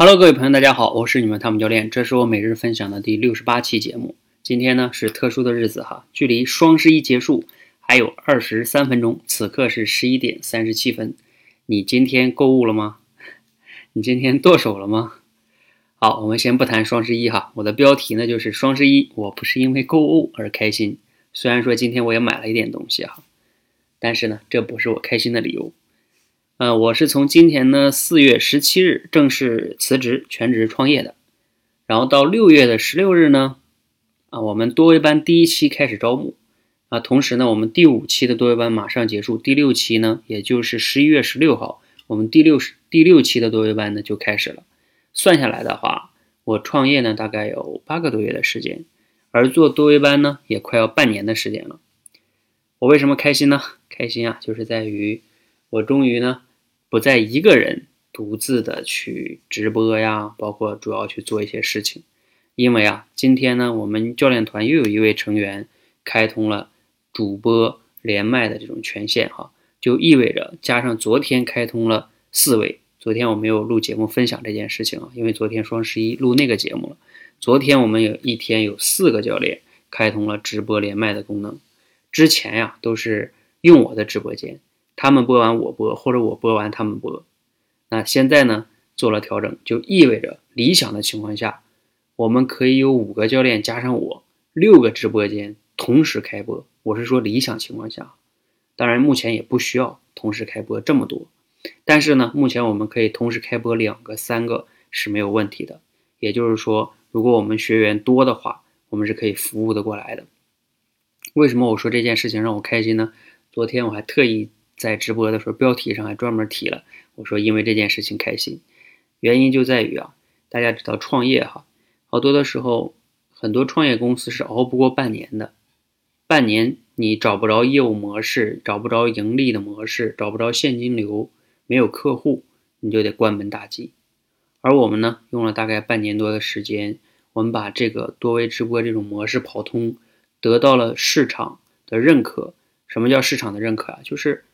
Hello，各位朋友，大家好，我是你们汤姆教练，这是我每日分享的第六十八期节目。今天呢是特殊的日子哈，距离双十一结束还有二十三分钟，此刻是十一点三十七分。你今天购物了吗？你今天剁手了吗？好，我们先不谈双十一哈，我的标题呢就是双十一，我不是因为购物而开心。虽然说今天我也买了一点东西哈，但是呢，这不是我开心的理由。呃，我是从今年呢四月十七日正式辞职全职创业的，然后到六月的十六日呢，啊，我们多维班第一期开始招募，啊，同时呢，我们第五期的多维班马上结束，第六期呢，也就是十一月十六号，我们第六第六期的多维班呢就开始了。算下来的话，我创业呢大概有八个多月的时间，而做多维班呢也快要半年的时间了。我为什么开心呢？开心啊，就是在于我终于呢。不再一个人独自的去直播呀，包括主要去做一些事情，因为啊，今天呢，我们教练团又有一位成员开通了主播连麦的这种权限哈，就意味着加上昨天开通了四位，昨天我没有录节目分享这件事情啊，因为昨天双十一录那个节目了，昨天我们有一天有四个教练开通了直播连麦的功能，之前呀都是用我的直播间。他们播完我播，或者我播完他们播。那现在呢做了调整，就意味着理想的情况下，我们可以有五个教练加上我，六个直播间同时开播。我是说理想情况下，当然目前也不需要同时开播这么多。但是呢，目前我们可以同时开播两个、三个是没有问题的。也就是说，如果我们学员多的话，我们是可以服务的过来的。为什么我说这件事情让我开心呢？昨天我还特意。在直播的时候，标题上还专门提了，我说因为这件事情开心，原因就在于啊，大家知道创业哈，好多的时候，很多创业公司是熬不过半年的，半年你找不着业务模式，找不着盈利的模式，找不着现金流，没有客户，你就得关门大吉。而我们呢，用了大概半年多的时间，我们把这个多维直播这种模式跑通，得到了市场的认可。什么叫市场的认可啊？就是。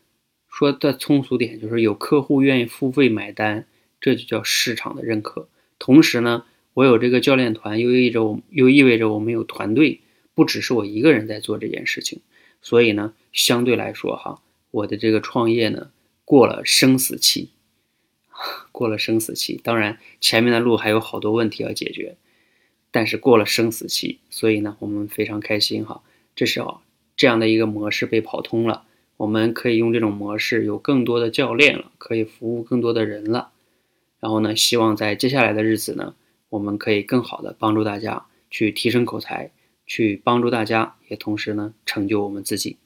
说的通俗点就是有客户愿意付费买单，这就叫市场的认可。同时呢，我有这个教练团，又意味着我又意味着我们有团队，不只是我一个人在做这件事情。所以呢，相对来说哈，我的这个创业呢过了生死期，过了生死期。当然前面的路还有好多问题要解决，但是过了生死期，所以呢，我们非常开心哈。至少这样的一个模式被跑通了。我们可以用这种模式，有更多的教练了，可以服务更多的人了。然后呢，希望在接下来的日子呢，我们可以更好的帮助大家去提升口才，去帮助大家，也同时呢成就我们自己。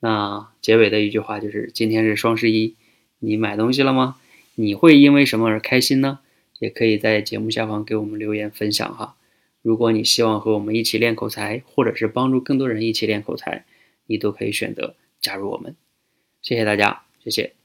那结尾的一句话就是：今天是双十一，你买东西了吗？你会因为什么而开心呢？也可以在节目下方给我们留言分享哈。如果你希望和我们一起练口才，或者是帮助更多人一起练口才，你都可以选择。加入我们，谢谢大家，谢谢。